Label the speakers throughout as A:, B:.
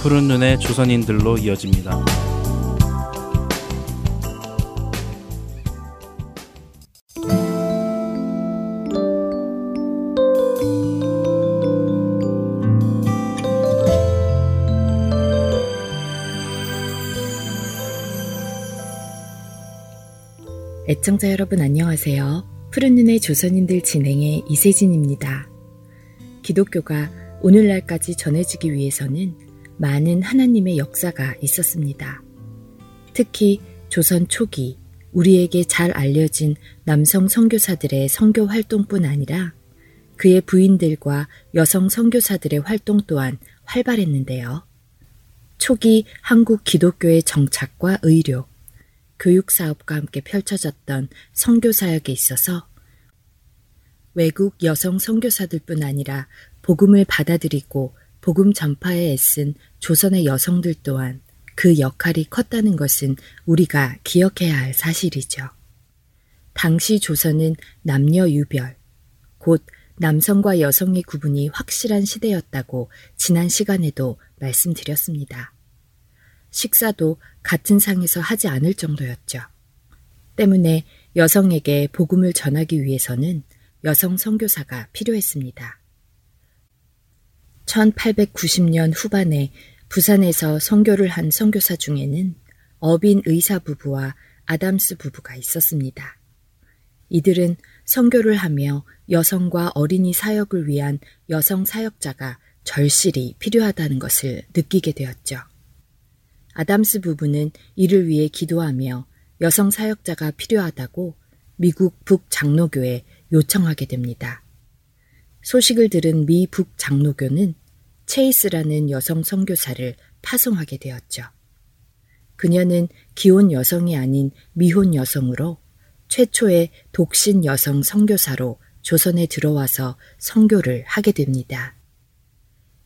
A: 푸른 눈의 조선인들로 이어집니다.
B: 애청자 여러분 안녕하세요. 푸른 눈의 조선인들 진행의 이세진입니다. 기독교가 오늘날까지 전해지기 위해서는 많은 하나님의 역사가 있었습니다. 특히 조선 초기 우리에게 잘 알려진 남성 선교사들의 선교 활동뿐 아니라 그의 부인들과 여성 선교사들의 활동 또한 활발했는데요. 초기 한국 기독교의 정착과 의료, 교육 사업과 함께 펼쳐졌던 선교 사역에 있어서 외국 여성 선교사들뿐 아니라 복음을 받아들이고 복음 전파에 애쓴 조선의 여성들 또한 그 역할이 컸다는 것은 우리가 기억해야 할 사실이죠. 당시 조선은 남녀 유별, 곧 남성과 여성의 구분이 확실한 시대였다고 지난 시간에도 말씀드렸습니다. 식사도 같은 상에서 하지 않을 정도였죠. 때문에 여성에게 복음을 전하기 위해서는 여성 선교사가 필요했습니다. 1890년 후반에 부산에서 선교를 한 선교사 중에는 어빈 의사 부부와 아담스 부부가 있었습니다. 이들은 선교를 하며 여성과 어린이 사역을 위한 여성 사역자가 절실히 필요하다는 것을 느끼게 되었죠. 아담스 부부는 이를 위해 기도하며 여성 사역자가 필요하다고 미국 북장로교에 요청하게 됩니다. 소식을 들은 미 북 장로교는 체이스라는 여성 선교사를 파송하게 되었죠. 그녀는 기혼 여성이 아닌 미혼 여성으로 최초의 독신 여성 선교사로 조선에 들어와서 선교를 하게 됩니다.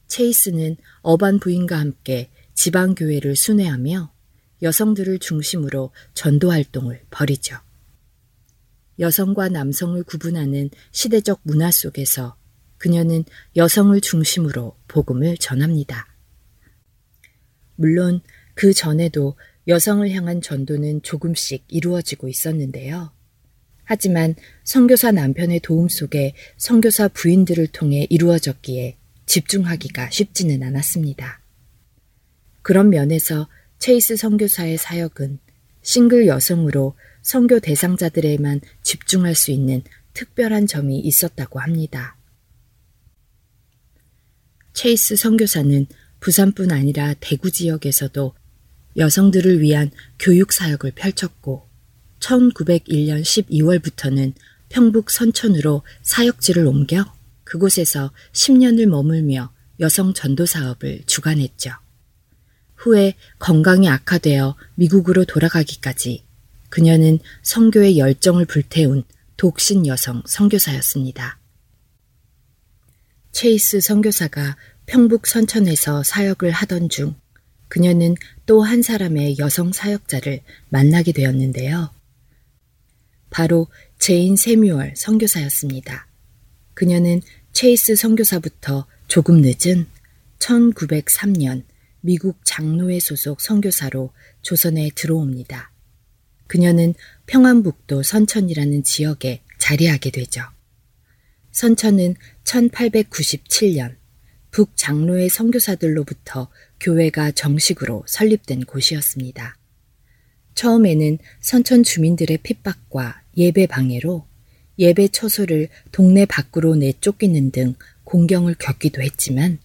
B: 체이스는 어반 부인과 함께 지방 교회를 순회하며 여성들을 중심으로 전도 활동을 벌이죠. 여성과 남성을 구분하는 시대적 문화 속에서 그녀는 여성을 중심으로 복음을 전합니다. 물론 그 전에도 여성을 향한 전도는 조금씩 이루어지고 있었는데요. 하지만 선교사 남편의 도움 속에 선교사 부인들을 통해 이루어졌기에 집중하기가 쉽지는 않았습니다. 그런 면에서 체이스 선교사의 사역은 싱글 여성으로 선교 대상자들에만 집중할 수 있는 특별한 점이 있었다고 합니다. 체이스 선교사는 부산뿐 아니라 대구 지역에서도 여성들을 위한 교육 사역을 펼쳤고 1901년 12월부터는 평북 선천으로 사역지를 옮겨 그곳에서 10년을 머물며 여성 전도 사업을 주관했죠. 후에 건강이 악화되어 미국으로 돌아가기까지 그녀는 성교의 열정을 불태운 독신 여성 선교사였습니다. 체이스 선교사가 평북 선천에서 사역을 하던 중 그녀는 또 한 사람의 여성 사역자를 만나게 되었는데요. 바로 제인 세뮤얼 선교사였습니다. 그녀는 체이스 선교사부터 조금 늦은 1903년 미국 장로회 소속 선교사로 조선에 들어옵니다. 그녀는 평안북도 선천이라는 지역에 자리하게 되죠. 선천은 1897년 북장로회 선교사들로부터 교회가 정식으로 설립된 곳이었습니다. 처음에는 선천 주민들의 핍박과 예배 방해로 예배 처소를 동네 밖으로 내쫓기는 등 공경을 겪기도 했지만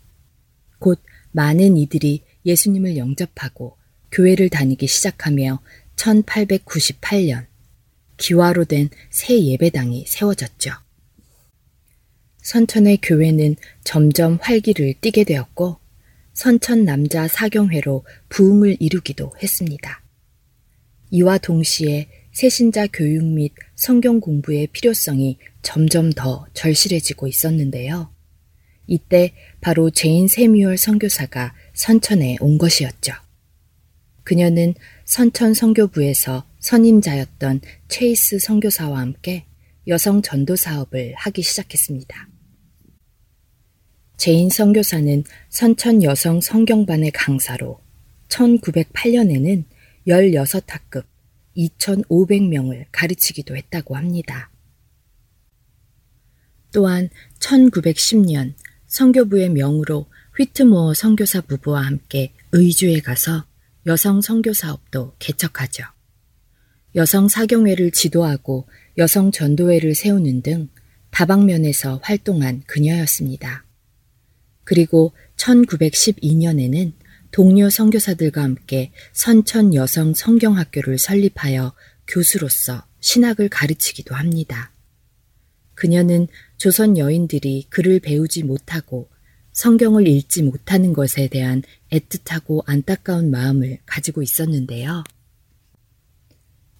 B: 곧 많은 이들이 예수님을 영접하고 교회를 다니기 시작하며 1898년 기와로 된 새 예배당이 세워졌죠. 선천의 교회는 점점 활기를 띠게 되었고 선천 남자 사경회로 부흥을 이루기도 했습니다. 이와 동시에 새신자 교육 및 성경 공부의 필요성이 점점 더 절실해지고 있었는데요. 이때 바로 제인 세뮤얼 선교사가 선천에 온 것이었죠. 그녀는 선천 선교부에서 선임자였던 체이스 선교사와 함께 여성 전도 사업을 하기 시작했습니다. 제인 선교사는 선천 여성 성경반의 강사로 1908년에는 16학급 2,500명을 가르치기도 했다고 합니다. 또한 1910년 선교부의 명으로 휘트모어 선교사 부부와 함께 의주에 가서 여성 선교 사업도 개척하죠. 여성 사경회를 지도하고 여성 전도회를 세우는 등 다방면에서 활동한 그녀였습니다. 그리고 1912년에는 동료 선교사들과 함께 선천 여성 성경학교를 설립하여 교수로서 신학을 가르치기도 합니다. 그녀는 조선 여인들이 글을 배우지 못하고 성경을 읽지 못하는 것에 대한 애틋하고 안타까운 마음을 가지고 있었는데요.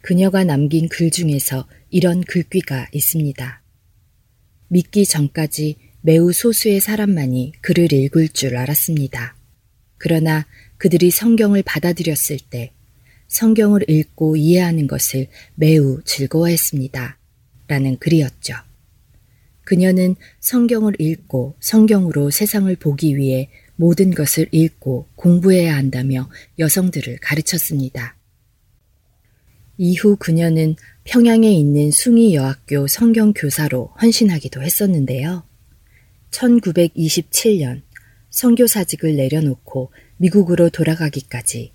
B: 그녀가 남긴 글 중에서 이런 글귀가 있습니다. 믿기 전까지 매우 소수의 사람만이 글을 읽을 줄 알았습니다. 그러나 그들이 성경을 받아들였을 때 성경을 읽고 이해하는 것을 매우 즐거워했습니다. 라는 글이었죠. 그녀는 성경을 읽고 성경으로 세상을 보기 위해 모든 것을 읽고 공부해야 한다며 여성들을 가르쳤습니다. 이후 그녀는 평양에 있는 숭이 여학교 성경 교사로 헌신하기도 했었는데요. 1927년 성교사직을 내려놓고 미국으로 돌아가기까지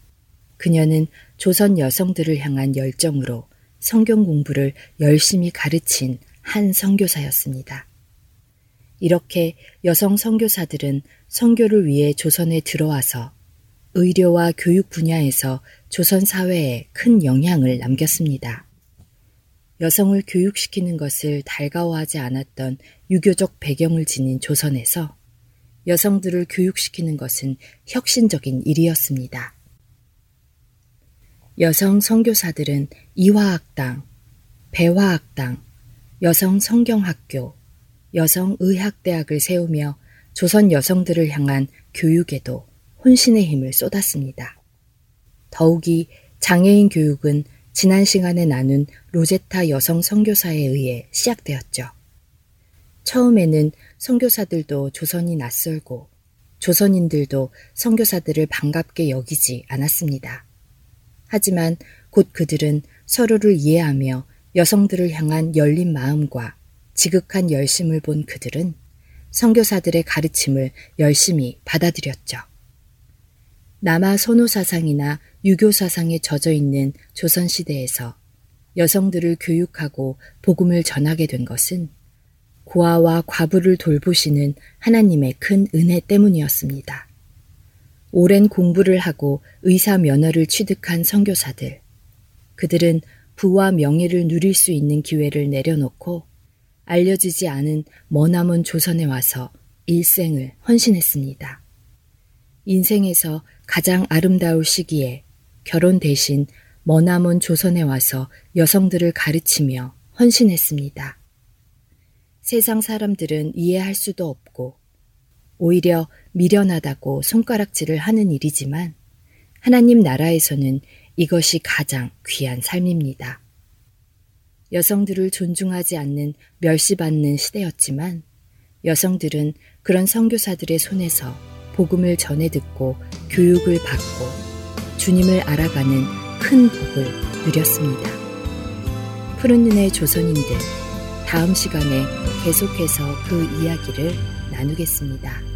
B: 그녀는 조선 여성들을 향한 열정으로 성경 공부를 열심히 가르친 한 성교사였습니다. 이렇게 여성 성교사들은 성교를 위해 조선에 들어와서 의료와 교육 분야에서 조선 사회에 큰 영향을 남겼습니다. 여성을 교육시키는 것을 달가워하지 않았던 유교적 배경을 지닌 조선에서 여성들을 교육시키는 것은 혁신적인 일이었습니다. 여성 선교사들은 이화학당, 배화학당, 여성 성경학교, 여성 의학대학을 세우며 조선 여성들을 향한 교육에도 혼신의 힘을 쏟았습니다. 더욱이 장애인 교육은 지난 시간에 나눈 로제타 여성 선교사에 의해 시작되었죠. 처음에는 선교사들도 조선이 낯설고 조선인들도 선교사들을 반갑게 여기지 않았습니다. 하지만 곧 그들은 서로를 이해하며 여성들을 향한 열린 마음과 지극한 열심을 본 그들은 선교사들의 가르침을 열심히 받아들였죠. 남아 선호 사상이나 유교 사상에 젖어 있는 조선 시대에서 여성들을 교육하고 복음을 전하게 된 것은 고아와 과부를 돌보시는 하나님의 큰 은혜 때문이었습니다. 오랜 공부를 하고 의사 면허를 취득한 선교사들. 그들은 부와 명예를 누릴 수 있는 기회를 내려놓고 알려지지 않은 머나먼 조선에 와서 일생을 헌신했습니다. 인생에서 가장 아름다울 시기에 결혼 대신 머나먼 조선에 와서 여성들을 가르치며 헌신했습니다. 세상 사람들은 이해할 수도 없고 오히려 미련하다고 손가락질을 하는 일이지만 하나님 나라에서는 이것이 가장 귀한 삶입니다. 여성들을 존중하지 않는 멸시받는 시대였지만 여성들은 그런 선교사들의 손에서 복음을 전해 듣고 교육을 받고 주님을 알아가는 큰 복을 누렸습니다. 푸른 눈의 조선인들 다음 시간에 계속해서 그 이야기를 나누겠습니다.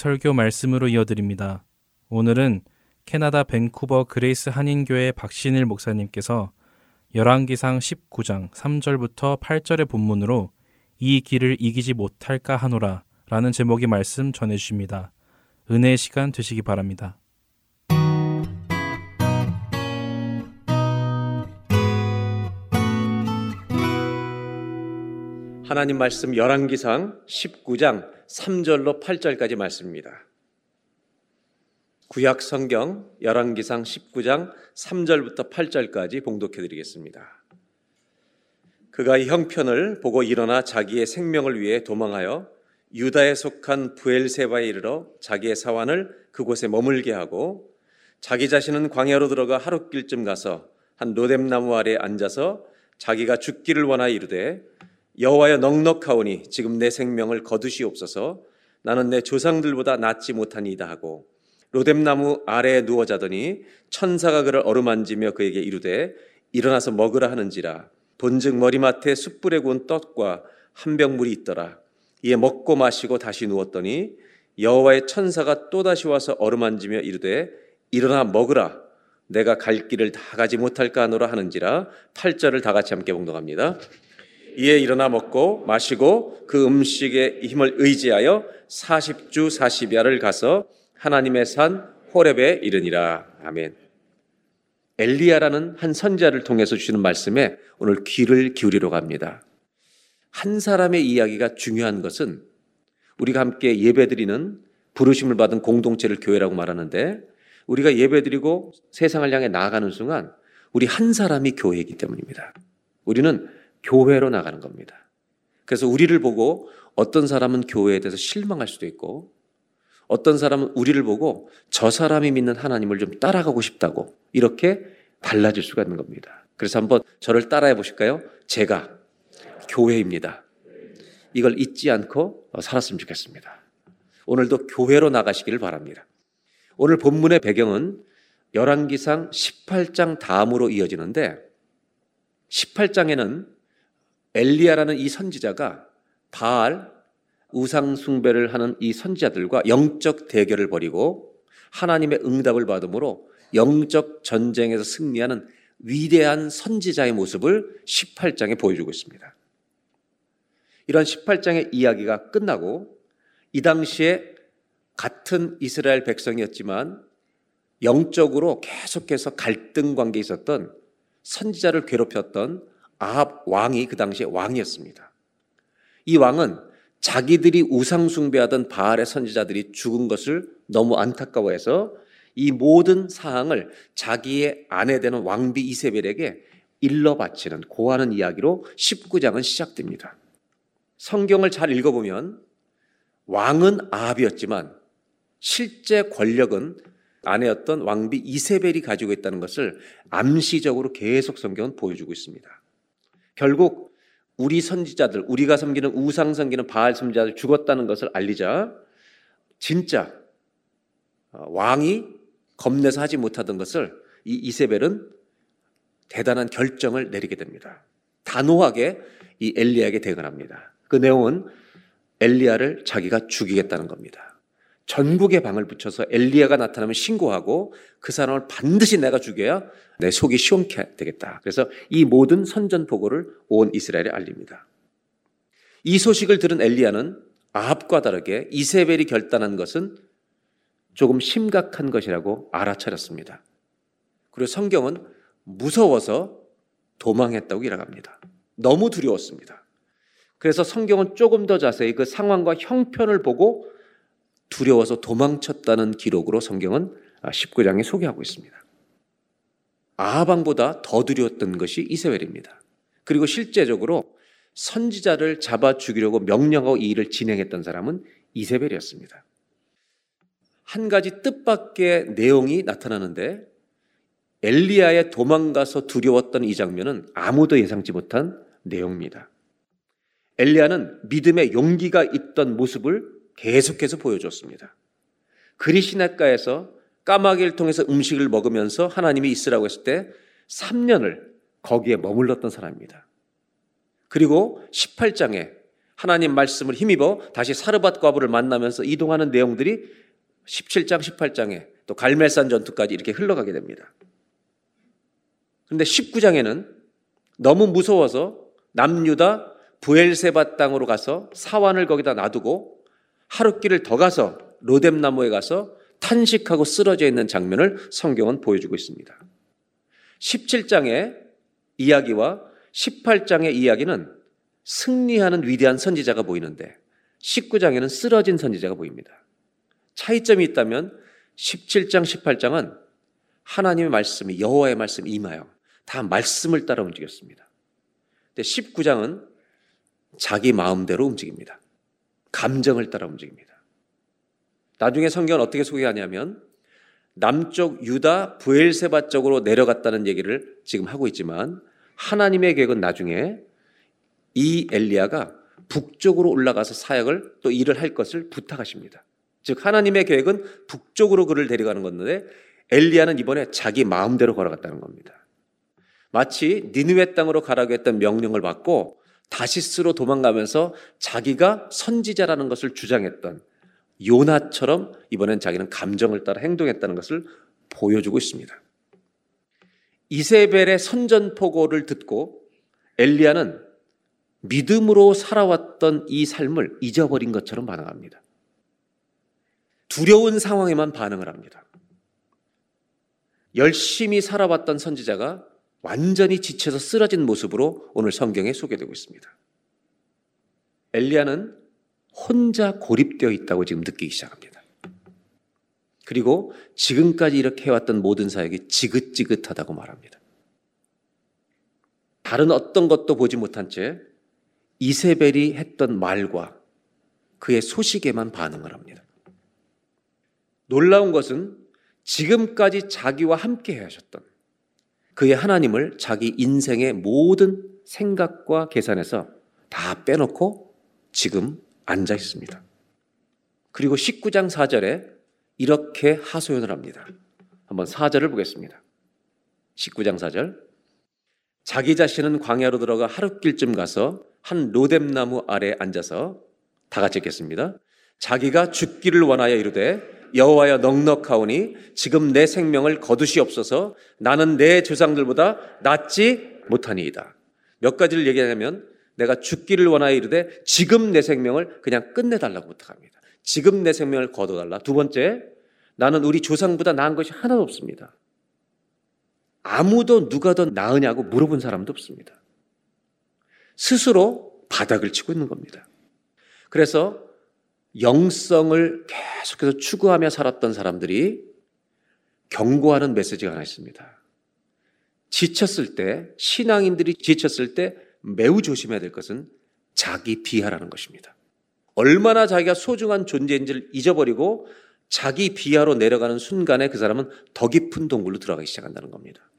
A: 설교 말씀으로 이어드립니다. 오늘은 캐나다 밴쿠버 그레이스 한인교회 박신일 목사님께서 열왕기상 19장 3절부터 8절의 본문으로 이 길을 이기지 못할까 하노라 라는 제목의 말씀 전해 주십니다. 은혜의 시간 되시기 바랍니다.
C: 하나님 말씀 열왕기상 19장 3절로 8절까지 말씀입니다. 구약 성경 열왕기상 19장 3절부터 8절까지 봉독해 드리겠습니다. 그가 이 형편을 보고 일어나 자기의 생명을 위해 도망하여 유다에 속한 부엘세바에 이르러 자기의 사환을 그곳에 머물게 하고 자기 자신은 광야로 들어가 하룻길쯤 가서 한 로뎀나무 아래 앉아서 자기가 죽기를 원하여 이르되 여호와여 넉넉하오니 지금 내 생명을 거두시옵소서. 나는 내 조상들보다 낫지 못하니이다 하고 로뎀나무 아래에 누워 자더니 천사가 그를 어루만지며 그에게 이르되 일어나서 먹으라 하는지라. 본즉 머리맡에 숯불에 구운 떡과 한 병물이 있더라. 이에 먹고 마시고 다시 누웠더니 여호와의 천사가 또다시 와서 어루만지며 이르되 일어나 먹으라. 내가 갈 길을 다 가지 못할까 하노라 하는지라 8절을 다 같이 함께 봉독합니다. 이에 일어나 먹고 마시고 그 음식의 힘을 의지하여 40주 40야를 가서 하나님의 산 호렙에 이르니라. 아멘. 엘리야라는 한 선자를 통해서 주시는 말씀에 오늘 귀를 기울이러 갑니다. 한 사람의 이야기가 중요한 것은 우리가 함께 예배드리는 부르심을 받은 공동체를 교회라고 말하는데 우리가 예배드리고 세상을 향해 나아가는 순간 우리 한 사람이 교회이기 때문입니다. 우리는 교회로 나가는 겁니다. 그래서 우리를 보고 어떤 사람은 교회에 대해서 실망할 수도 있고 어떤 사람은 우리를 보고 저 사람이 믿는 하나님을 좀 따라가고 싶다고 이렇게 달라질 수가 있는 겁니다. 그래서 한번 저를 따라해 보실까요? 제가 교회입니다. 이걸 잊지 않고 살았으면 좋겠습니다. 오늘도 교회로 나가시기를 바랍니다. 오늘 본문의 배경은 열왕기상 18장 다음으로 이어지는데 18장에는 엘리야라는 이 선지자가 바알 우상 숭배를 하는 이 선지자들과 영적 대결을 벌이고 하나님의 응답을 받음으로 영적 전쟁에서 승리하는 위대한 선지자의 모습을 18장에 보여주고 있습니다. 이런 18장의 이야기가 끝나고 이 당시에 같은 이스라엘 백성이었지만 영적으로 계속해서 갈등 관계에 있었던 선지자를 괴롭혔던 아합 왕이 그 당시에 왕이었습니다. 이 왕은 자기들이 우상숭배하던 바알의 선지자들이 죽은 것을 너무 안타까워해서 이 모든 사항을 자기의 아내 되는 왕비 이세벨에게 일러 바치는 고하는 이야기로 19장은 시작됩니다. 성경을 잘 읽어보면 왕은 아합이었지만 실제 권력은 아내였던 왕비 이세벨이 가지고 있다는 것을 암시적으로 계속 성경은 보여주고 있습니다. 결국 우리 선지자들, 우리가 섬기는 우상 섬기는 바알 선지자들 죽었다는 것을 알리자 진짜 어, 왕이 겁내서 하지 못하던 것을 이 이세벨은 대단한 결정을 내리게 됩니다. 단호하게 이 엘리야에게 대응합니다. 그 내용은 엘리야를 자기가 죽이겠다는 겁니다. 전국에 방을 붙여서 엘리야가 나타나면 신고하고 그 사람을 반드시 내가 죽여야 내 속이 시원케 되겠다. 그래서 이 모든 선전포고를 온 이스라엘에 알립니다. 이 소식을 들은 엘리야는 아합과 다르게 이세벨이 결단한 것은 조금 심각한 것이라고 알아차렸습니다. 그리고 성경은 무서워서 도망했다고 일어납니다. 너무 두려웠습니다. 그래서 성경은 조금 더 자세히 그 상황과 형편을 보고 두려워서 도망쳤다는 기록으로 성경은 19장에 소개하고 있습니다. 아하방보다 더 두려웠던 것이 이세벨입니다. 그리고 실제적으로 선지자를 잡아 죽이려고 명령하고 이 일을 진행했던 사람은 이세벨이었습니다. 한 가지 뜻밖의 내용이 나타나는데 엘리야의 도망가서 두려웠던 이 장면은 아무도 예상치 못한 내용입니다. 엘리야는 믿음의 용기가 있던 모습을 계속해서 보여줬습니다. 그리시나가에서 까마귀를 통해서 음식을 먹으면서 하나님이 있으라고 했을 때 3년을 거기에 머물렀던 사람입니다. 그리고 18장에 하나님 말씀을 힘입어 다시 사르밧 과부를 만나면서 이동하는 내용들이 17장, 18장에 또 갈멜산 전투까지 이렇게 흘러가게 됩니다. 그런데 19장에는 너무 무서워서 남유다 부엘세바 땅으로 가서 사환을 거기다 놔두고 하룻길을 더 가서 로뎀 나무에 가서 탄식하고 쓰러져 있는 장면을 성경은 보여주고 있습니다. 17장의 이야기와 18장의 이야기는 승리하는 위대한 선지자가 보이는데 19장에는 쓰러진 선지자가 보입니다. 차이점이 있다면 17장, 18장은 하나님의 말씀이 여호와의 말씀이 임하여 다 말씀을 따라 움직였습니다. 근데 19장은 자기 마음대로 움직입니다. 감정을 따라 움직입니다. 나중에 성경은 어떻게 소개하냐면 남쪽 유다 부엘세바 쪽으로 내려갔다는 얘기를 지금 하고 있지만 하나님의 계획은 나중에 이 엘리야가 북쪽으로 올라가서 사역을 또 일을 할 것을 부탁하십니다. 즉 하나님의 계획은 북쪽으로 그를 데려가는 건데 엘리야는 이번에 자기 마음대로 걸어갔다는 겁니다. 마치 니느웨 땅으로 가라고 했던 명령을 받고 다시스로 도망가면서 자기가 선지자라는 것을 주장했던 요나처럼 이번엔 자기는 감정을 따라 행동했다는 것을 보여주고 있습니다. 이세벨의 선전포고를 듣고 엘리야는 믿음으로 살아왔던 이 삶을 잊어버린 것처럼 반응합니다. 두려운 상황에만 반응을 합니다. 열심히 살아왔던 선지자가 완전히 지쳐서 쓰러진 모습으로 오늘 성경에 소개되고 있습니다. 엘리야는 혼자 고립되어 있다고 지금 느끼기 시작합니다. 그리고 지금까지 이렇게 해왔던 모든 사역이 지긋지긋하다고 말합니다. 다른 어떤 것도 보지 못한 채 이세벨이 했던 말과 그의 소식에만 반응을 합니다. 놀라운 것은 지금까지 자기와 함께 하셨던 그의 하나님을 자기 인생의 모든 생각과 계산에서 다 빼놓고 지금 앉아 있습니다. 그리고 19장 4절에 이렇게 하소연을 합니다. 한번 4절을 보겠습니다. 19장 4절. 자기 자신은 광야로 들어가 하룻길쯤 가서 한 로뎀나무 아래 앉아서 다 같이 읽겠습니다. 자기가 죽기를 원하여 이르되 여호와여 넉넉하오니 지금 내 생명을 거두시옵소서 나는 내 조상들보다 낫지 못하니이다. 몇 가지를 얘기하냐면 내가 죽기를 원하여 이르되 지금 내 생명을 그냥 끝내달라고 부탁합니다. 지금 내 생명을 거둬달라. 두 번째, 나는 우리 조상보다 나은 것이 하나도 없습니다. 아무도 누가 더 나으냐고 물어본 사람도 없습니다. 스스로 바닥을 치고 있는 겁니다. 그래서 영성을 계속해서 추구하며 살았던 사람들이 경고하는 메시지가 하나 있습니다. 지쳤을 때, 신앙인들이 지쳤을 때 매우 조심해야 될 것은 자기 비하라는 것입니다. 얼마나 자기가 소중한 존재인지를 잊어버리고 자기 비하로 내려가는 순간에 그 사람은 더 깊은 동굴로 들어가기 시작한다는 겁니다.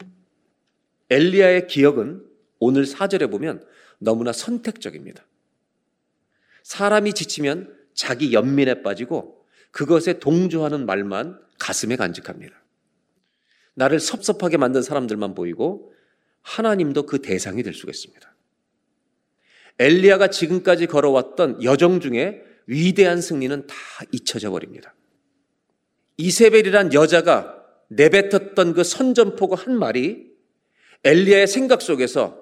C: 엘리야의 기억은 오늘 사절에 보면 너무나 선택적입니다. 사람이 지치면 자기 연민에 빠지고 그것에 동조하는 말만 가슴에 간직합니다. 나를 섭섭하게 만든 사람들만 보이고 하나님도 그 대상이 될 수가 있습니다. 엘리야가 지금까지 걸어왔던 여정 중에 위대한 승리는 다 잊혀져 버립니다. 이세벨이란 여자가 내뱉었던 그 선전포고 한 말이 엘리야의 생각 속에서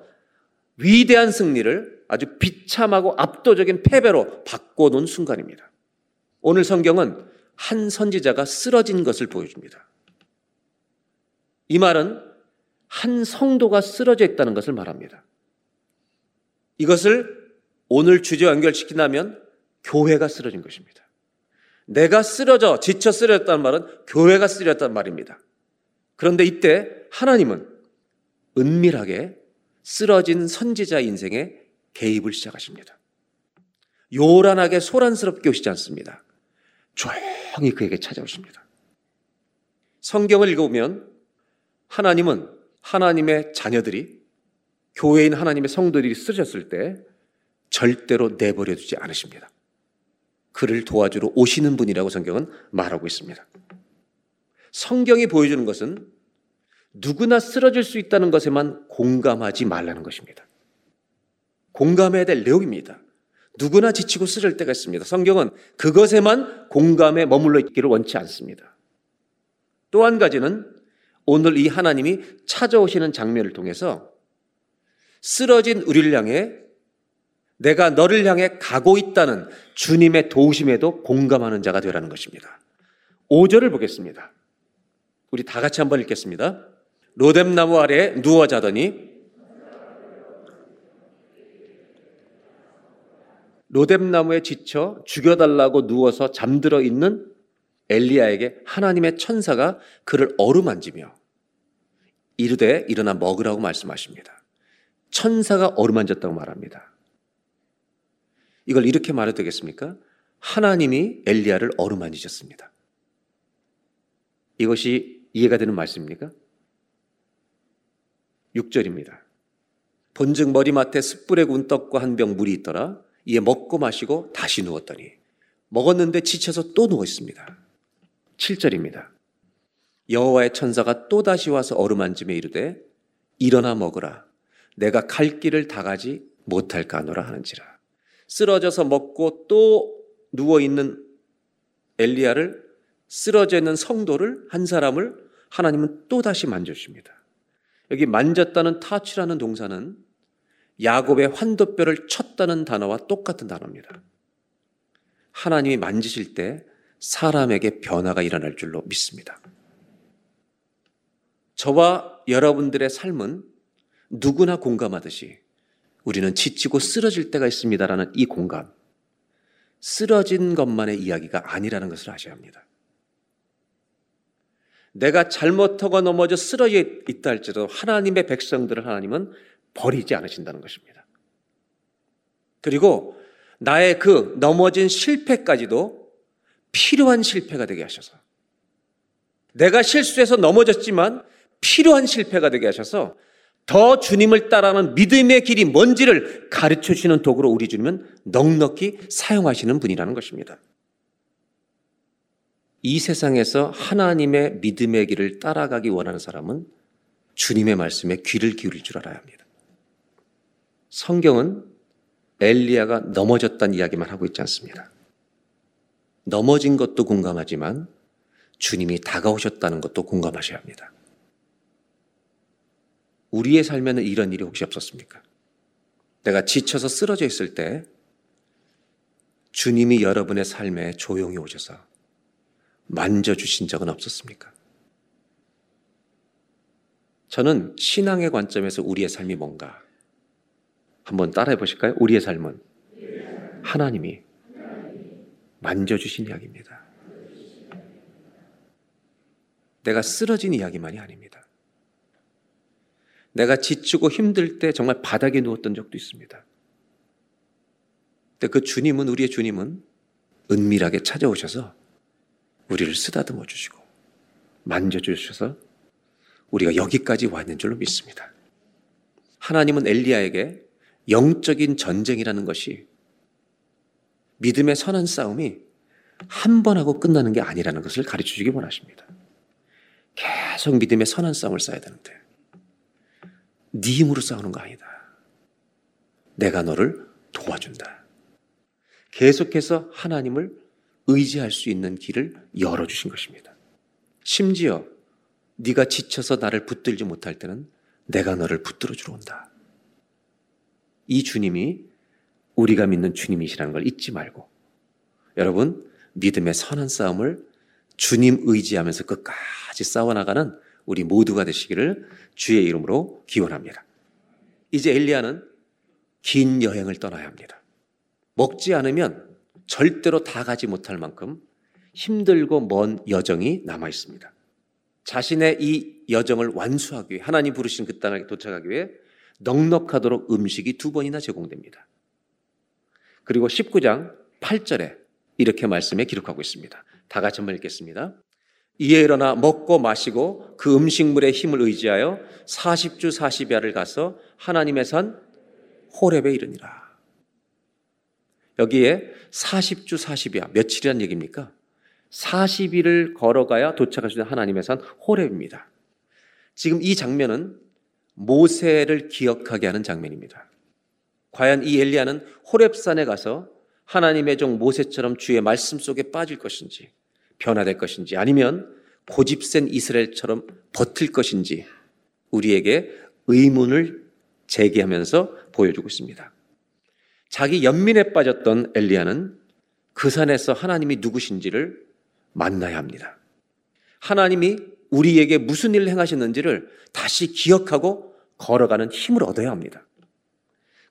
C: 위대한 승리를 아주 비참하고 압도적인 패배로 바꿔놓은 순간입니다. 오늘 성경은 한 선지자가 쓰러진 것을 보여줍니다. 이 말은 한 성도가 쓰러져 있다는 것을 말합니다. 이것을 오늘 주제 연결시킨다면 교회가 쓰러진 것입니다. 내가 쓰러져 지쳐 쓰러졌다는 말은 교회가 쓰러졌다는 말입니다. 그런데 이때 하나님은 은밀하게 쓰러진 선지자 인생에 개입을 시작하십니다. 요란하게 소란스럽게 오시지 않습니다. 조용히 그에게 찾아오십니다. 성경을 읽어보면 하나님은 하나님의 자녀들이 교회인 하나님의 성도들이 쓰러졌을 때 절대로 내버려 두지 않으십니다. 그를 도와주러 오시는 분이라고 성경은 말하고 있습니다. 성경이 보여주는 것은 누구나 쓰러질 수 있다는 것에만 공감하지 말라는 것입니다. 공감해야 될 내용입니다. 누구나 지치고 쓰러질 때가 있습니다. 성경은 그것에만 공감에 머물러 있기를 원치 않습니다. 또 한 가지는 오늘 이 하나님이 찾아오시는 장면을 통해서 쓰러진 우리를 향해 내가 너를 향해 가고 있다는 주님의 도우심에도 공감하는 자가 되라는 것입니다. 5절을 보겠습니다. 우리 다 같이 한번 읽겠습니다. 로뎀나무 아래에 누워 자더니 로뎀나무에 지쳐 죽여달라고 누워서 잠들어 있는 엘리야에게 하나님의 천사가 그를 어루만지며 이르되 일어나 먹으라고 말씀하십니다. 천사가 어루만졌다고 말합니다. 이걸 이렇게 말해도 되겠습니까? 하나님이 엘리야를 어루만지셨습니다. 이것이 이해가 되는 말씀입니까? 6절입니다. 본즉 머리맡에 숯불에 구운 떡과 한 병 물이 있더라. 이에 먹고 마시고 다시 누웠더니 먹었는데 지쳐서 또 누워 있습니다. 7절입니다. 여호와의 천사가 또 다시 와서 어루만짐에 이르되 일어나 먹으라. 내가 갈 길을 다 가지 못할까 하노라 하는지라. 쓰러져서 먹고 또 누워 있는 엘리야를 쓰러져 있는 성도를 한 사람을 하나님은 또 다시 만져주십니다. 여기 만졌다는 타치라는 동사는 야곱의 환도뼈를 쳤다는 단어와 똑같은 단어입니다. 하나님이 만지실 때 사람에게 변화가 일어날 줄로 믿습니다. 저와 여러분들의 삶은 누구나 공감하듯이 우리는 지치고 쓰러질 때가 있습니다라는 이 공감. 쓰러진 것만의 이야기가 아니라는 것을 아셔야 합니다. 내가 잘못하고 넘어져 쓰러져 있다 할지라도 하나님의 백성들을 하나님은 버리지 않으신다는 것입니다. 그리고 나의 그 넘어진 실패까지도 필요한 실패가 되게 하셔서 내가 실수해서 넘어졌지만 필요한 실패가 되게 하셔서 더 주님을 따라하는 믿음의 길이 뭔지를 가르쳐 주시는 도구로 우리 주님은 넉넉히 사용하시는 분이라는 것입니다. 이 세상에서 하나님의 믿음의 길을 따라가기 원하는 사람은 주님의 말씀에 귀를 기울일 줄 알아야 합니다. 성경은 엘리야가 넘어졌다는 이야기만 하고 있지 않습니다. 넘어진 것도 공감하지만 주님이 다가오셨다는 것도 공감하셔야 합니다. 우리의 삶에는 이런 일이 혹시 없었습니까? 내가 지쳐서 쓰러져 있을 때 주님이 여러분의 삶에 조용히 오셔서 만져주신 적은 없었습니까? 저는 신앙의 관점에서 우리의 삶이 뭔가 한번 따라해 보실까요? 우리의 삶은 하나님이 만져주신 이야기입니다. 내가 쓰러진 이야기만이 아닙니다. 내가 지치고 힘들 때 정말 바닥에 누웠던 적도 있습니다. 근데 그 주님은, 우리의 주님은 은밀하게 찾아오셔서 우리를 쓰다듬어 주시고 만져주셔서 우리가 여기까지 왔는 줄로 믿습니다. 하나님은 엘리야에게 영적인 전쟁이라는 것이 믿음의 선한 싸움이 한 번 하고 끝나는 게 아니라는 것을 가르쳐 주기 원하십니다. 계속 믿음의 선한 싸움을 쌓아야 되는데 네 힘으로 싸우는 거 아니다. 내가 너를 도와준다. 계속해서 하나님을 의지할 수 있는 길을 열어주신 것입니다. 심지어 네가 지쳐서 나를 붙들지 못할 때는 내가 너를 붙들어 주러 온다. 이 주님이 우리가 믿는 주님이시라는 걸 잊지 말고 여러분 믿음의 선한 싸움을 주님 의지하면서 끝까지 싸워나가는 우리 모두가 되시기를 주의 이름으로 기원합니다. 이제 엘리야는 긴 여행을 떠나야 합니다. 먹지 않으면 절대로 다 가지 못할 만큼 힘들고 먼 여정이 남아 있습니다. 자신의 이 여정을 완수하기 위해 하나님 부르신 그 땅에 도착하기 위해 넉넉하도록 음식이 두 번이나 제공됩니다. 그리고 19장 8절에 이렇게 말씀에 기록하고 있습니다. 다 같이 한번 읽겠습니다. 이에 일어나 먹고 마시고 그 음식물의 힘을 의지하여 40주 40야를 가서 하나님의 산 호렙에 이르니라. 여기에 40주 40야 며칠이란 얘기입니까? 40일을 걸어가야 도착할 수 있는 하나님의 산 호렙입니다. 지금 이 장면은 모세를 기억하게 하는 장면입니다. 과연 이 엘리야는 호렙산에 가서 하나님의 종 모세처럼 주의 말씀 속에 빠질 것인지 변화될 것인지 아니면 고집센 이스라엘처럼 버틸 것인지 우리에게 의문을 제기하면서 보여주고 있습니다. 자기 연민에 빠졌던 엘리야는 그 산에서 하나님이 누구신지를 만나야 합니다. 하나님이 우리에게 무슨 일을 행하셨는지를 다시 기억하고 걸어가는 힘을 얻어야 합니다.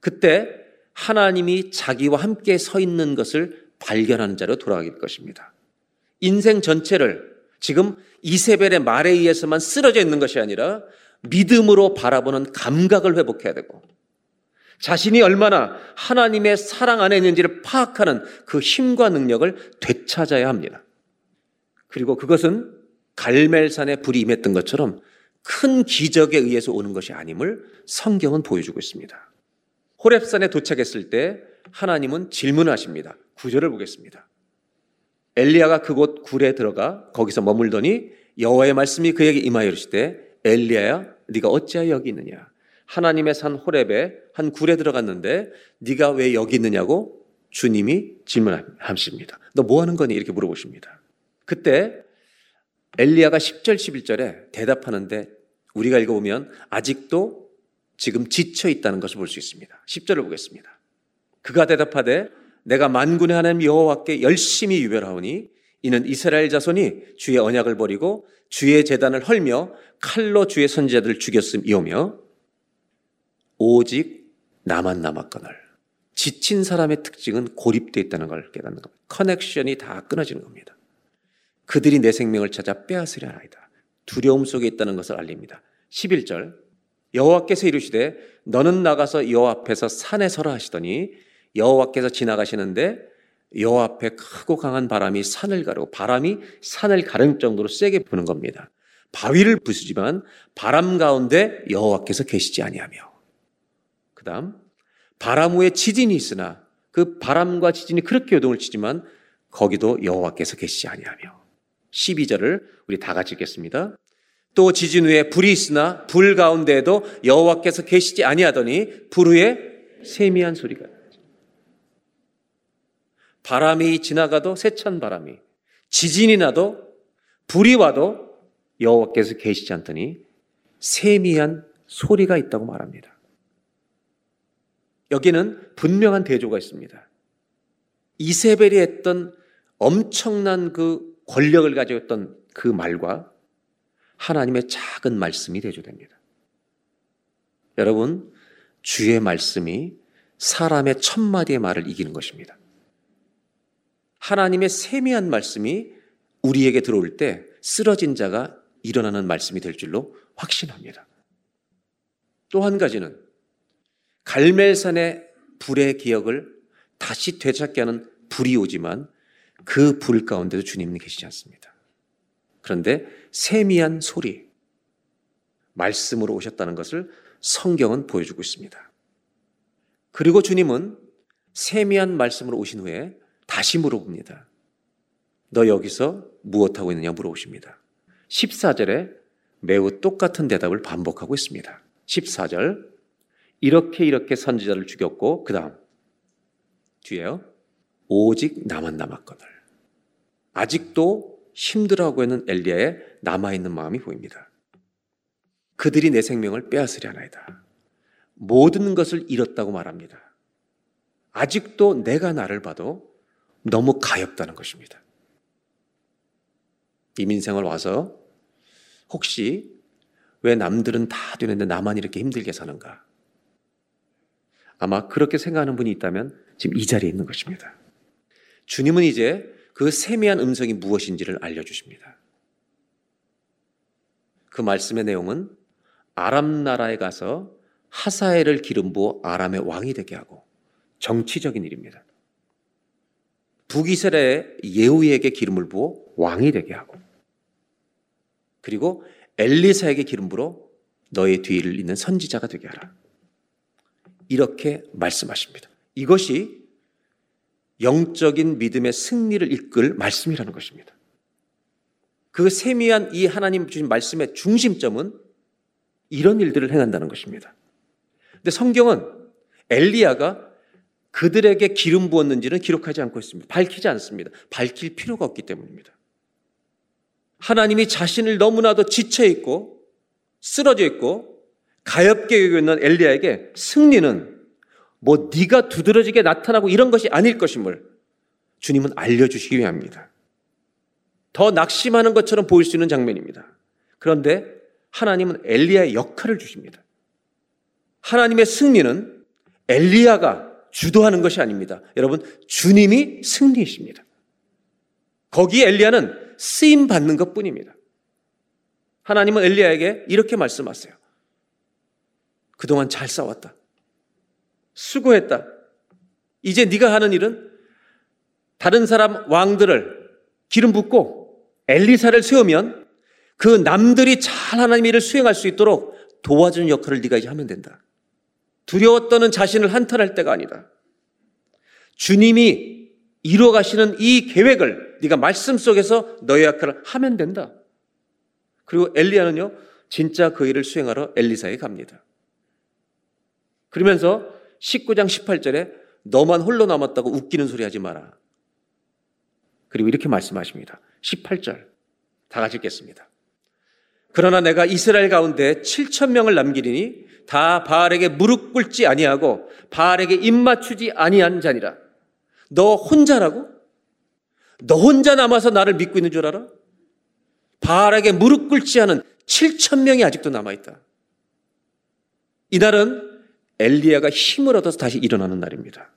C: 그때 하나님이 자기와 함께 서 있는 것을 발견하는 자로 돌아가게 될 것입니다. 인생 전체를 지금 이세벨의 말에 의해서만 쓰러져 있는 것이 아니라 믿음으로 바라보는 감각을 회복해야 되고 자신이 얼마나 하나님의 사랑 안에 있는지를 파악하는 그 힘과 능력을 되찾아야 합니다. 그리고 그것은 갈멜산에 불이 임했던 것처럼 큰 기적에 의해서 오는 것이 아님을 성경은 보여주고 있습니다. 호랩산에 도착했을 때 하나님은 질문하십니다. 구절을 보겠습니다. 엘리야가 그곳 굴에 들어가 거기서 머물더니 여호와의 말씀이 그에게 임하여 이르시되 엘리야야 네가 어찌하여 여기 있느냐 하나님의 산 호렙에 한 굴에 들어갔는데 네가 왜 여기 있느냐고 주님이 질문하십니다. 너 뭐 하는 거니 이렇게 물어보십니다. 그때 엘리야가 10절 11절에 대답하는데 우리가 읽어보면 아직도 지금 지쳐 있다는 것을 볼 수 있습니다. 10절을 보겠습니다. 그가 대답하되 내가 만군의 하나님 여호와께 열심히 유별하오니 이는 이스라엘 자손이 주의 언약을 버리고 주의 재단을 헐며 칼로 주의 선지자들을 죽였음이오며 오직 나만 남았거늘 지친 사람의 특징은 고립되어 있다는 걸 깨닫는 겁니다. 커넥션이 다 끊어지는 겁니다. 그들이 내 생명을 찾아 빼앗으려 하나이다. 두려움 속에 있다는 것을 알립니다. 11절 여호와께서 이르시되 너는 나가서 여호와 앞에서 산에 서라 하시더니 여호와께서 지나가시는데 여호와 앞에 크고 강한 바람이 산을 가르고 바람이 산을 가른 정도로 세게 부는 겁니다. 바위를 부수지만 바람 가운데 여호와께서 계시지 아니하며 그다음 바람 후에 지진이 있으나 그 바람과 지진이 그렇게 요동을 치지만 거기도 여호와께서 계시지 아니하며 12절을 우리 다 같이 읽겠습니다. 또 지진 후에 불이 있으나 불 가운데에도 여호와께서 계시지 아니하더니 불 후에 세미한 소리가 바람이 지나가도 세찬 바람이 지진이 나도 불이 와도 여호와께서 계시지 않더니 세미한 소리가 있다고 말합니다. 여기는 분명한 대조가 있습니다. 이세벨이 했던 엄청난 그 권력을 가지고 있던 그 말과 하나님의 작은 말씀이 대조됩니다. 여러분, 주의 말씀이 사람의 첫 마디의 말을 이기는 것입니다. 하나님의 세미한 말씀이 우리에게 들어올 때 쓰러진 자가 일어나는 말씀이 될 줄로 확신합니다. 또 한 가지는 갈멜산의 불의 기억을 다시 되찾게 하는 불이 오지만 그 불 가운데도 주님은 계시지 않습니다. 그런데 세미한 소리, 말씀으로 오셨다는 것을 성경은 보여주고 있습니다. 그리고 주님은 세미한 말씀으로 오신 후에 다시 물어봅니다. 너 여기서 무엇하고 있느냐 물어보십니다. 14절에 매우 똑같은 대답을 반복하고 있습니다. 14절 이렇게 이렇게 선지자를 죽였고 그 다음 뒤에요. 오직 나만 남았거늘. 아직도 힘들어하고 있는 엘리야의 남아있는 마음이 보입니다. 그들이 내 생명을 빼앗으려 하나이다. 모든 것을 잃었다고 말합니다. 아직도 내가 나를 봐도 너무 가엽다는 것입니다. 이민생활 와서 혹시 왜 남들은 다 되는데 나만 이렇게 힘들게 사는가? 아마 그렇게 생각하는 분이 있다면 지금 이 자리에 있는 것입니다. 주님은 이제 그 세미한 음성이 무엇인지를 알려주십니다. 그 말씀의 내용은 아람 나라에 가서 하사엘을 기름 부어 아람의 왕이 되게 하고 정치적인 일입니다. 북이스라엘 예후에게 기름을 부어 왕이 되게 하고 그리고 엘리사에게 기름 부어 너의 뒤를 잇는 선지자가 되게 하라. 이렇게 말씀하십니다. 이것이 영적인 믿음의 승리를 이끌 말씀이라는 것입니다. 그 세미한 이 하나님 주신 말씀의 중심점은 이런 일들을 행한다는 것입니다. 근데 성경은 엘리야가 그들에게 기름 부었는지는 기록하지 않고 있습니다. 밝히지 않습니다. 밝힐 필요가 없기 때문입니다. 하나님이 자신을 너무나도 지쳐 있고 쓰러져 있고 가엽게 여기고 있는 엘리야에게 승리는 뭐 네가 두드러지게 나타나고 이런 것이 아닐 것임을 주님은 알려주시기 위함입니다. 더 낙심하는 것처럼 보일 수 있는 장면입니다. 그런데 하나님은 엘리야의 역할을 주십니다. 하나님의 승리는 엘리야가 주도하는 것이 아닙니다. 여러분, 주님이 승리이십니다. 거기에 엘리야는 쓰임 받는 것 뿐입니다. 하나님은 엘리야에게 이렇게 말씀하세요. 그동안 잘 싸웠다. 수고했다. 이제 네가 하는 일은 다른 사람 왕들을 기름 붓고 엘리사를 세우면 그 남들이 잘 하나님 일을 수행할 수 있도록 도와주는 역할을 네가 이제 하면 된다. 두려워 떠는 자신을 한탄할 때가 아니다. 주님이 이루어 가시는 이 계획을 네가 말씀 속에서 너의 역할을 하면 된다. 그리고 엘리야는요, 진짜 그 일을 수행하러 엘리사에 갑니다. 그러면서 19장 18절에 너만 홀로 남았다고 웃기는 소리 하지 마라. 그리고 이렇게 말씀하십니다. 18절. 다 같이 읽겠습니다. 그러나 내가 이스라엘 가운데 7천 명을 남기리니 다 바알에게 무릎 꿇지 아니하고 바알에게 입 맞추지 아니한 자니라. 너 혼자라고? 너 혼자 남아서 나를 믿고 있는 줄 알아? 바알에게 무릎 꿇지 않은 7천 명이 아직도 남아 있다. 이날은 엘리야가 힘을 얻어서 다시 일어나는 날입니다.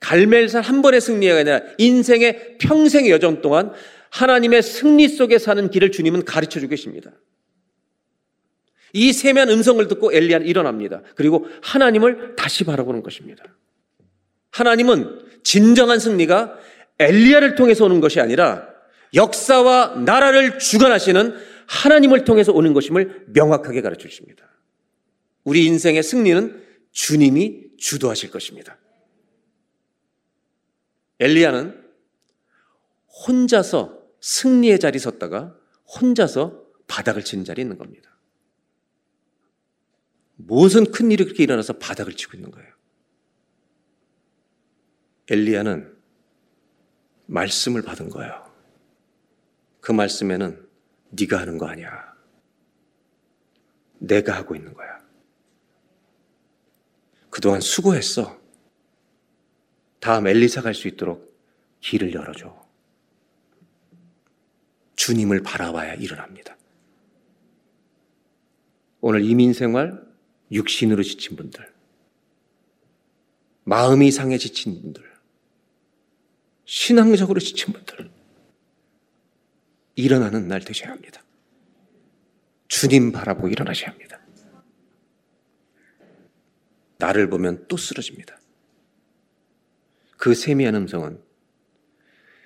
C: 갈멜산 한 번의 승리가 아니라 인생의 평생의 여정 동안 하나님의 승리 속에 사는 길을 주님은 가르쳐 주고 계십니다. 이 세미한 음성을 듣고 엘리야는 일어납니다. 그리고 하나님을 다시 바라보는 것입니다. 하나님은 진정한 승리가 엘리야를 통해서 오는 것이 아니라 역사와 나라를 주관하시는 하나님을 통해서 오는 것임을 명확하게 가르쳐 주십니다. 우리 인생의 승리는 주님이 주도하실 것입니다. 엘리야는 혼자서 승리의 자리 섰다가 혼자서 바닥을 치는 자리에 있는 겁니다. 무슨 큰 일이 그렇게 일어나서 바닥을 치고 있는 거예요. 엘리야는 말씀을 받은 거예요. 그 말씀에는 네가 하는 거 아니야. 내가 하고 있는 거야. 그동안 수고했어. 다음 엘리사 갈 수 있도록 길을 열어줘. 주님을 바라봐야 일어납니다. 오늘 이민생활 육신으로 지친 분들, 마음이 상해 지친 분들, 신앙적으로 지친 분들 일어나는 날 되셔야 합니다. 주님 바라보고 일어나셔야 합니다. 나를 보면 또 쓰러집니다. 그 세미한 음성은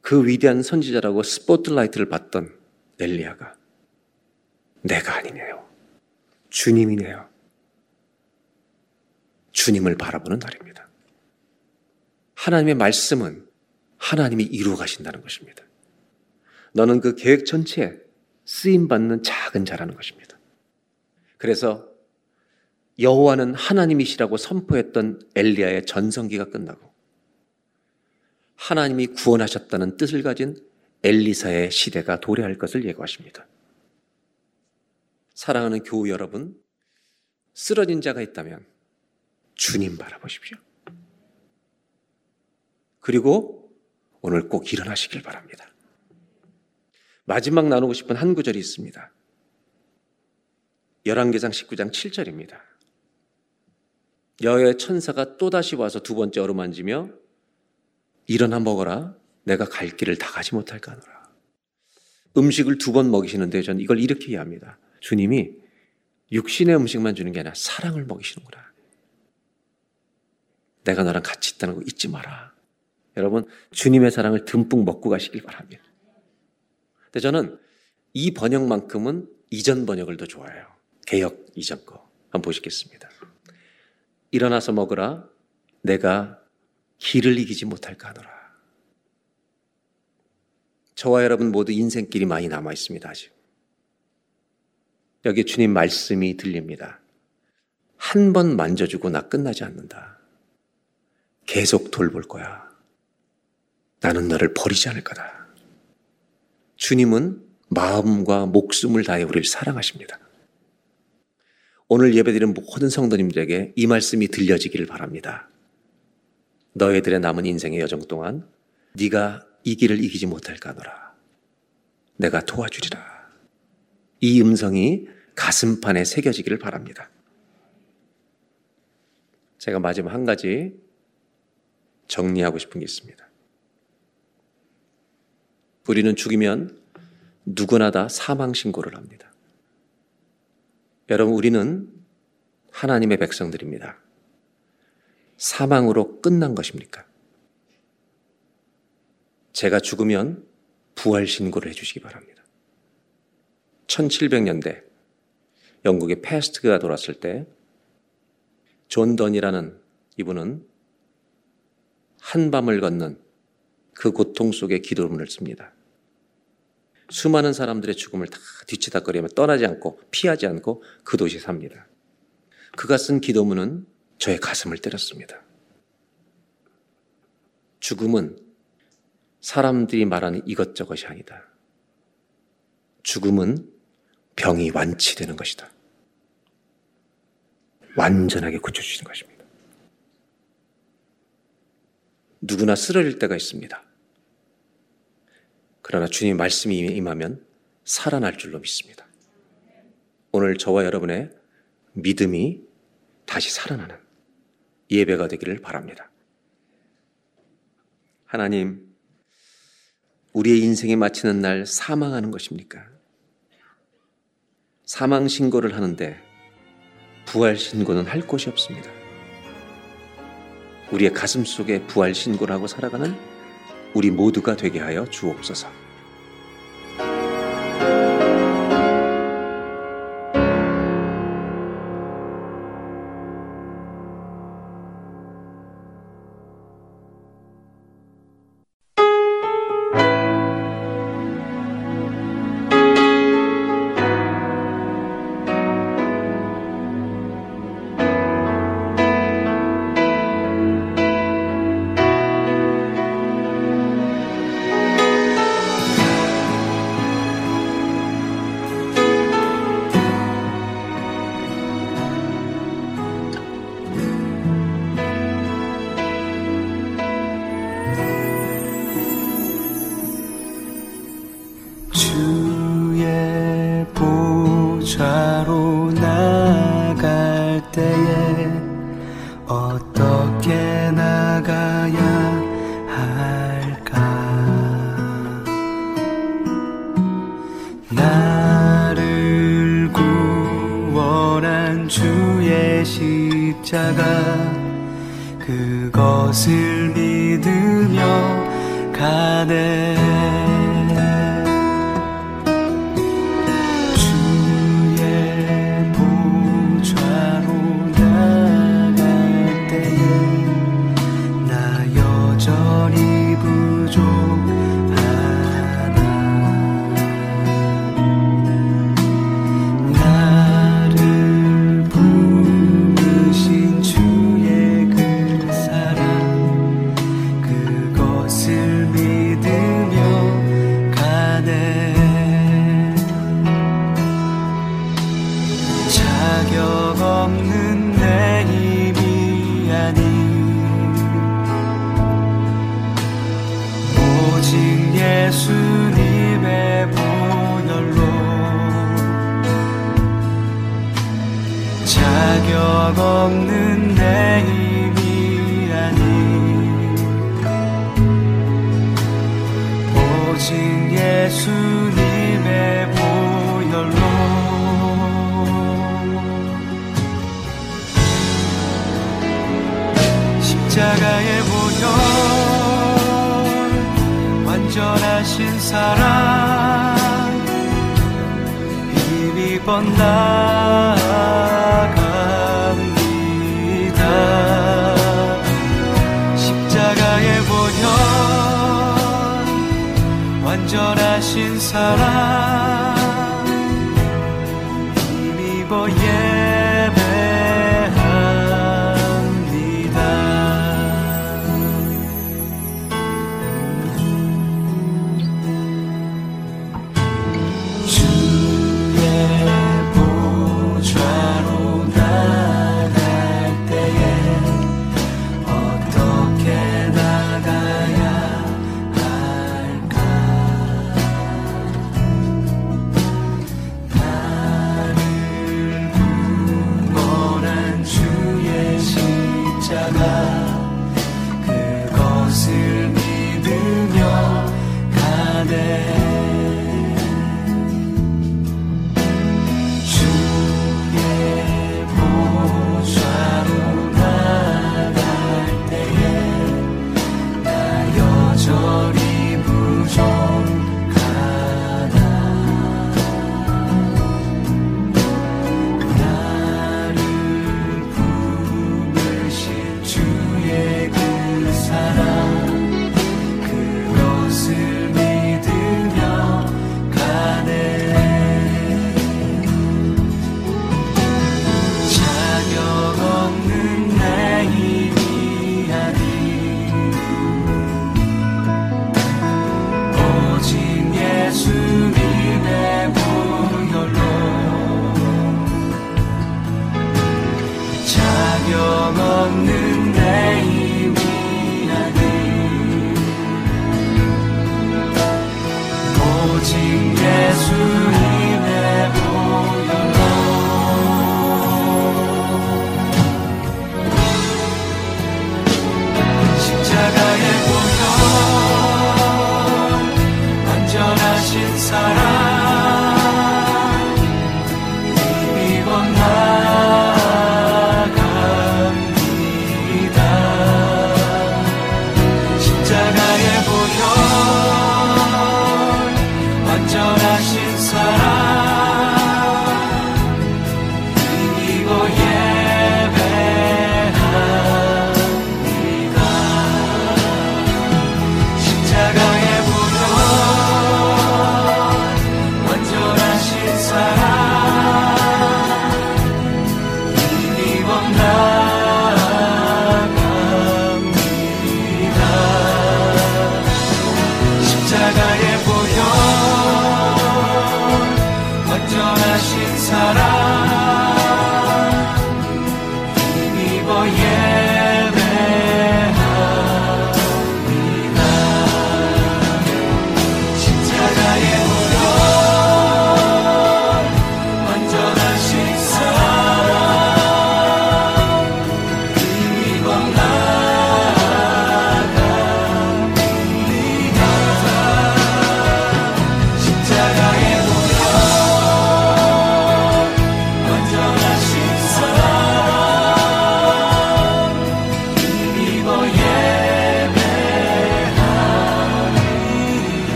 C: 그 위대한 선지자라고 스포트라이트를 받던 엘리야가 내가 아니네요. 주님이네요. 주님을 바라보는 날입니다. 하나님의 말씀은 하나님이 이루어 가신다는 것입니다. 너는 그 계획 전체에 쓰임 받는 작은 자라는 것입니다. 그래서 여호와는 하나님이시라고 선포했던 엘리야의 전성기가 끝나고 하나님이 구원하셨다는 뜻을 가진 엘리사의 시대가 도래할 것을 예고하십니다. 사랑하는 교우 여러분, 쓰러진 자가 있다면 주님 바라보십시오. 그리고 오늘 꼭 일어나시길 바랍니다. 마지막 나누고 싶은 한 구절이 있습니다. 열왕기상 19장 7절입니다. 여호의 천사가 또다시 와서 두 번째 어루만지며 일어나 먹어라 내가 갈 길을 다 가지 못할까 하노라. 음식을 두 번 먹이시는데 저는 이걸 이렇게 이해합니다. 주님이 육신의 음식만 주는 게 아니라 사랑을 먹이시는구나. 내가 너랑 같이 있다는 거 잊지 마라. 여러분, 주님의 사랑을 듬뿍 먹고 가시길 바랍니다. 근데 저는 이 번역만큼은 이전 번역을 더 좋아해요. 개혁 이전 거. 한번 보시겠습니다. 일어나서 먹으라. 내가 길을 이기지 못할까 하노라. 저와 여러분 모두 인생길이 많이 남아 있습니다, 아직. 여기 주님 말씀이 들립니다. 한 번 만져주고 나 끝나지 않는다. 계속 돌볼 거야. 나는 너를 버리지 않을 거다. 주님은 마음과 목숨을 다해 우리를 사랑하십니다. 오늘 예배드리는 모든 성도님들에게 이 말씀이 들려지기를 바랍니다. 너희들의 남은 인생의 여정 동안 네가 이 길을 이기지 못할까노라. 내가 도와주리라. 이 음성이 가슴판에 새겨지기를 바랍니다. 제가 마지막 한 가지 정리하고 싶은 게 있습니다. 우리는 죽이면 누구나 다 사망 신고를 합니다. 여러분, 우리는 하나님의 백성들입니다. 사망으로 끝난 것입니까? 제가 죽으면 부활 신고를 해주시기 바랍니다. 1700년대 영국의 패스트가 돌았을 때 존 던이라는 이분은 한밤을 걷는 그 고통 속에 기도문을 씁니다. 수많은 사람들의 죽음을 다 뒤치다거리며 떠나지 않고 피하지 않고 그 도시 삽니다. 그가 쓴 기도문은 저의 가슴을 때렸습니다. 죽음은 사람들이 말하는 이것저것이 아니다. 죽음은 병이 완치되는 것이다. 완전하게 고쳐주시는 것입니다. 누구나 쓰러질 때가 있습니다. 그러나 주님 말씀이 임하면 살아날 줄로 믿습니다. 오늘 저와 여러분의 믿음이 다시 살아나는 예배가 되기를 바랍니다. 하나님, 우리의 인생에 마치는 날 사망하는 것입니까? 사망 신고를 하는데 부활 신고는 할 곳이 없습니다. 우리의 가슴 속에 부활 신고를 하고 살아가는 우리 모두가 되게 하여 주옵소서.
D: 번 나갑니다. 십자가에 보여 완전하신 사랑.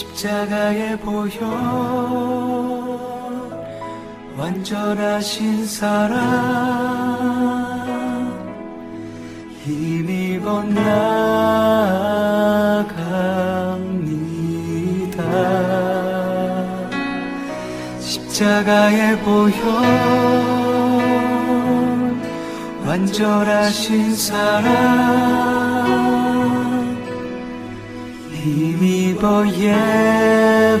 D: 십자가에 보여. 완전하신 사랑. 힘입어 나갑니다. 십자가에 보여. 완전하신 사랑 힘입어 예배합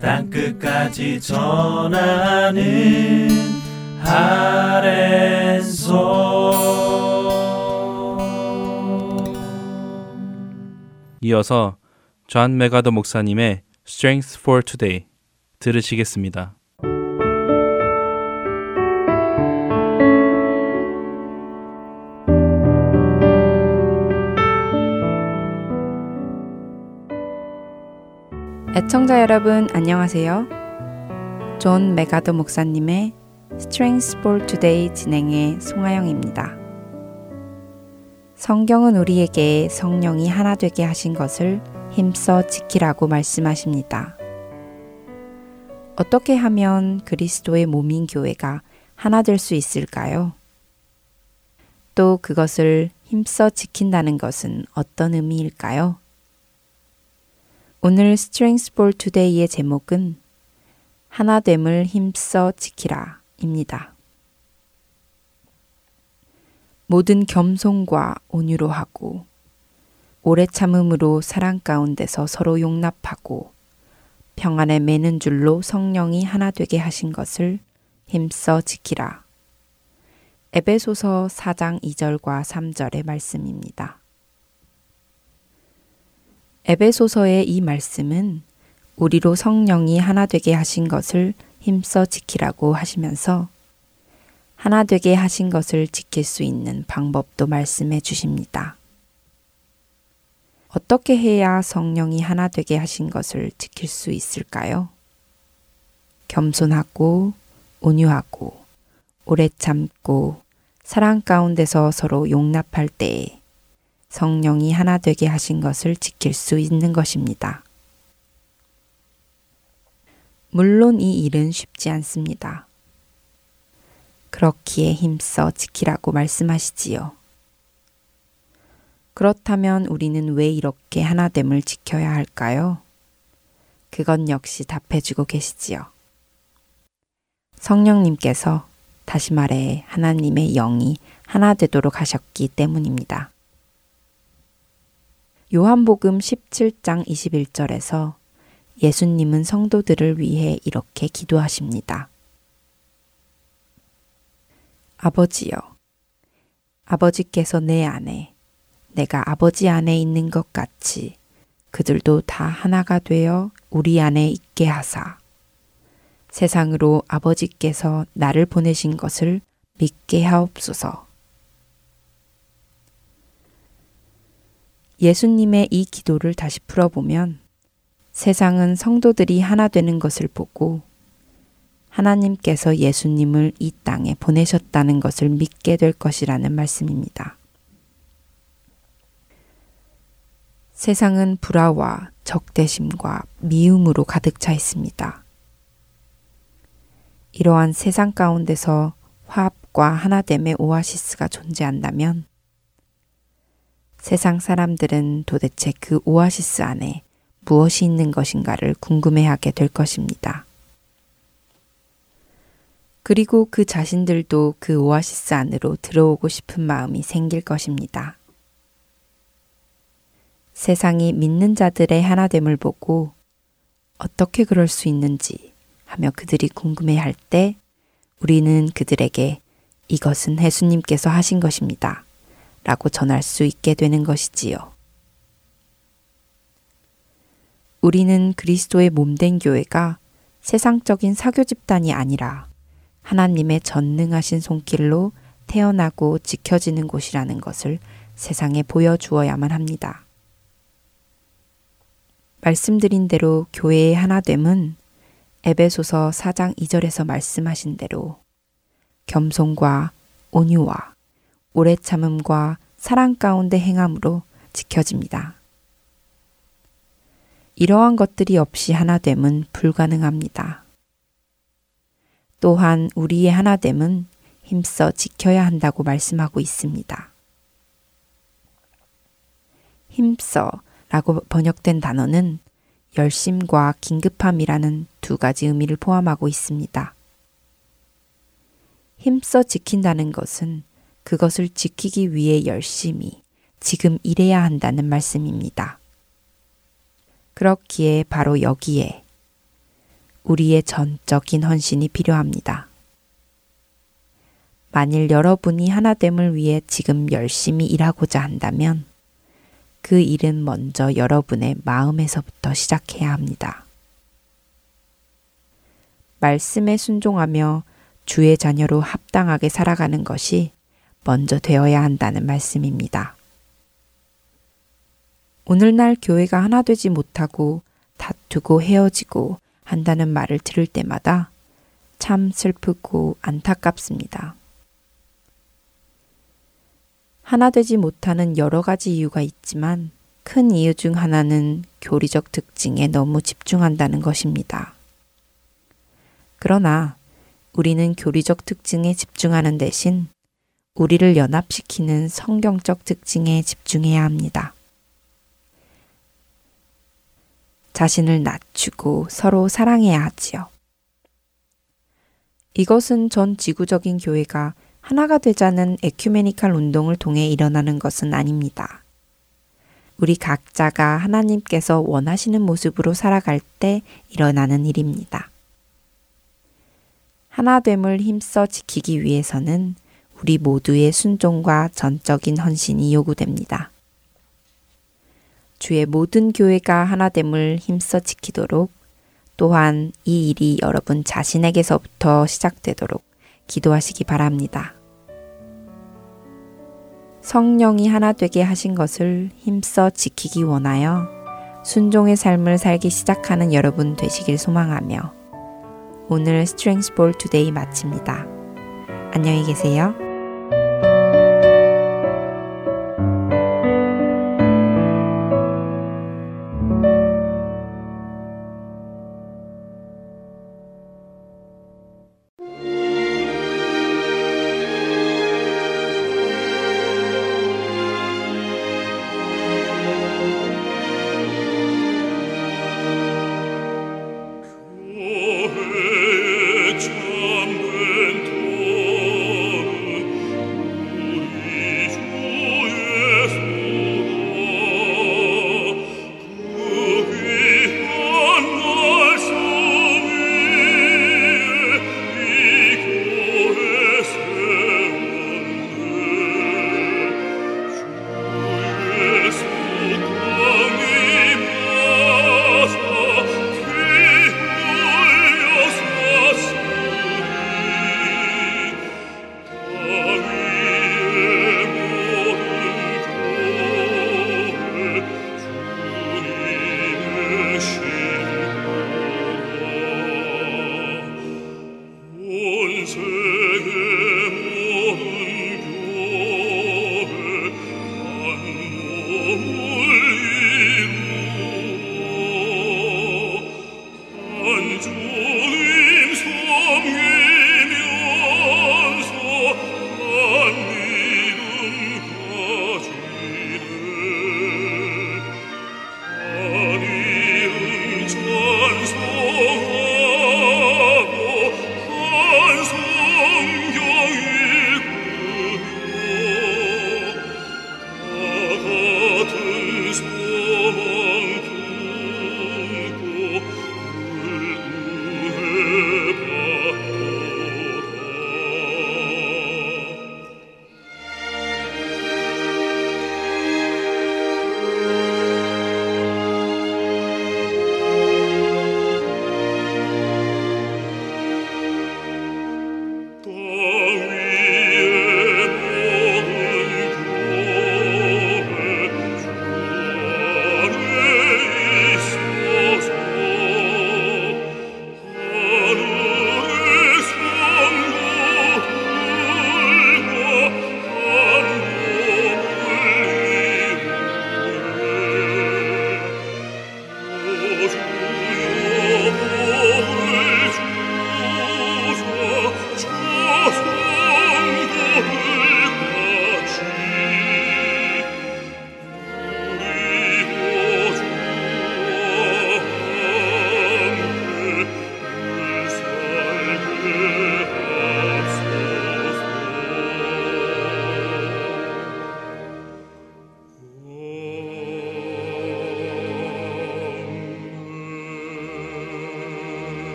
D: 땅끝까지 전하는 아랜소
A: 이어서 존 메가더 목사님의 Strength for Today 들으시겠습니다.
E: 애청자 여러분 안녕하세요. 존 메가더 목사님의 Strength for Today 진행의 송하영입니다. 성경은 우리에게 성령이 하나 되게 하신 것을 힘써 지키라고 말씀하십니다. 어떻게 하면 그리스도의 몸인 교회가 하나 될 수 있을까요? 또 그것을 힘써 지킨다는 것은 어떤 의미일까요? 오늘 Strength for Today의 제목은 하나됨을 힘써 지키라 입니다. 모든 겸손과 온유로 하고 오래 참음으로 사랑 가운데서 서로 용납하고 평안에 매는 줄로 성령이 하나 되게 하신 것을 힘써 지키라. 에베소서 4장 2절과 3절의 말씀입니다. 에베소서의 이 말씀은 우리로 성령이 하나 되게 하신 것을 힘써 지키라고 하시면서 하나 되게 하신 것을 지킬 수 있는 방법도 말씀해 주십니다. 어떻게 해야 성령이 하나 되게 하신 것을 지킬 수 있을까요? 겸손하고 온유하고 오래 참고 사랑 가운데서 서로 용납할 때에 성령이 하나 되게 하신 것을 지킬 수 있는 것입니다. 물론 이 일은 쉽지 않습니다. 그렇기에 힘써 지키라고 말씀하시지요. 그렇다면 우리는 왜 이렇게 하나됨을 지켜야 할까요? 그건 역시 답해주고 계시지요. 성령님께서 다시 말해 하나님의 영이 하나 되도록 하셨기 때문입니다. 요한복음 17장 21절에서 예수님은 성도들을 위해 이렇게 기도하십니다. 아버지여, 아버지께서 내 안에, 내가 아버지 안에 있는 것 같이 그들도 다 하나가 되어 우리 안에 있게 하사. 세상으로 아버지께서 나를 보내신 것을 믿게 하옵소서. 예수님의 이 기도를 다시 풀어보면 세상은 성도들이 하나 되는 것을 보고 하나님께서 예수님을 이 땅에 보내셨다는 것을 믿게 될 것이라는 말씀입니다. 세상은 불화와 적대심과 미움으로 가득 차 있습니다. 이러한 세상 가운데서 화합과 하나됨의 오아시스가 존재한다면 세상 사람들은 도대체 그 오아시스 안에 무엇이 있는 것인가를 궁금해하게 될 것입니다. 그리고 그 자신들도 그 오아시스 안으로 들어오고 싶은 마음이 생길 것입니다. 세상이 믿는 자들의 하나됨을 보고 어떻게 그럴 수 있는지 하며 그들이 궁금해 할때 우리는 그들에게 이것은 예수님께서 하신 것입니다. 라고 전할 수 있게 되는 것이지요. 우리는 그리스도의 몸된 교회가 세상적인 사교 집단이 아니라 하나님의 전능하신 손길로 태어나고 지켜지는 곳이라는 것을 세상에 보여주어야만 합니다. 말씀드린 대로 교회의 하나됨은 에베소서 4장 2절에서 말씀하신 대로 겸손과 온유와 오래 참음과 사랑 가운데 행함으로 지켜집니다. 이러한 것들이 없이 하나됨은 불가능합니다. 또한 우리의 하나됨은 힘써 지켜야 한다고 말씀하고 있습니다. 힘써 라고 번역된 단어는 열심과 긴급함이라는 두 가지 의미를 포함하고 있습니다. 힘써 지킨다는 것은 그것을 지키기 위해 열심히 지금 일해야 한다는 말씀입니다. 그렇기에 바로 여기에 우리의 전적인 헌신이 필요합니다. 만일 여러분이 하나됨을 위해 지금 열심히 일하고자 한다면 그 일은 먼저 여러분의 마음에서부터 시작해야 합니다. 말씀에 순종하며 주의 자녀로 합당하게 살아가는 것이 먼저 되어야 한다는 말씀입니다. 오늘날 교회가 하나 되지 못하고 다투고 헤어지고 한다는 말을 들을 때마다 참 슬프고 안타깝습니다. 하나 되지 못하는 여러 가지 이유가 있지만 큰 이유 중 하나는 교리적 특징에 너무 집중한다는 것입니다. 그러나 우리는 교리적 특징에 집중하는 대신 우리를 연합시키는 성경적 특징에 집중해야 합니다. 자신을 낮추고 서로 사랑해야 하지요. 이것은 전 지구적인 교회가 하나가 되자는 에큐메니칼 운동을 통해 일어나는 것은 아닙니다. 우리 각자가 하나님께서 원하시는 모습으로 살아갈 때 일어나는 일입니다. 하나됨을 힘써 지키기 위해서는 우리 모두의 순종과 전적인 헌신이 요구됩니다. 주의 모든 교회가 하나됨을 힘써 지키도록 또한 이 일이 여러분 자신에게서부터 시작되도록 기도하시기 바랍니다. 성령이 하나 되게 하신 것을 힘써 지키기 원하여 순종의 삶을 살기 시작하는 여러분 되시길 소망하며 오늘 Strength for Today 마칩니다. 안녕히 계세요.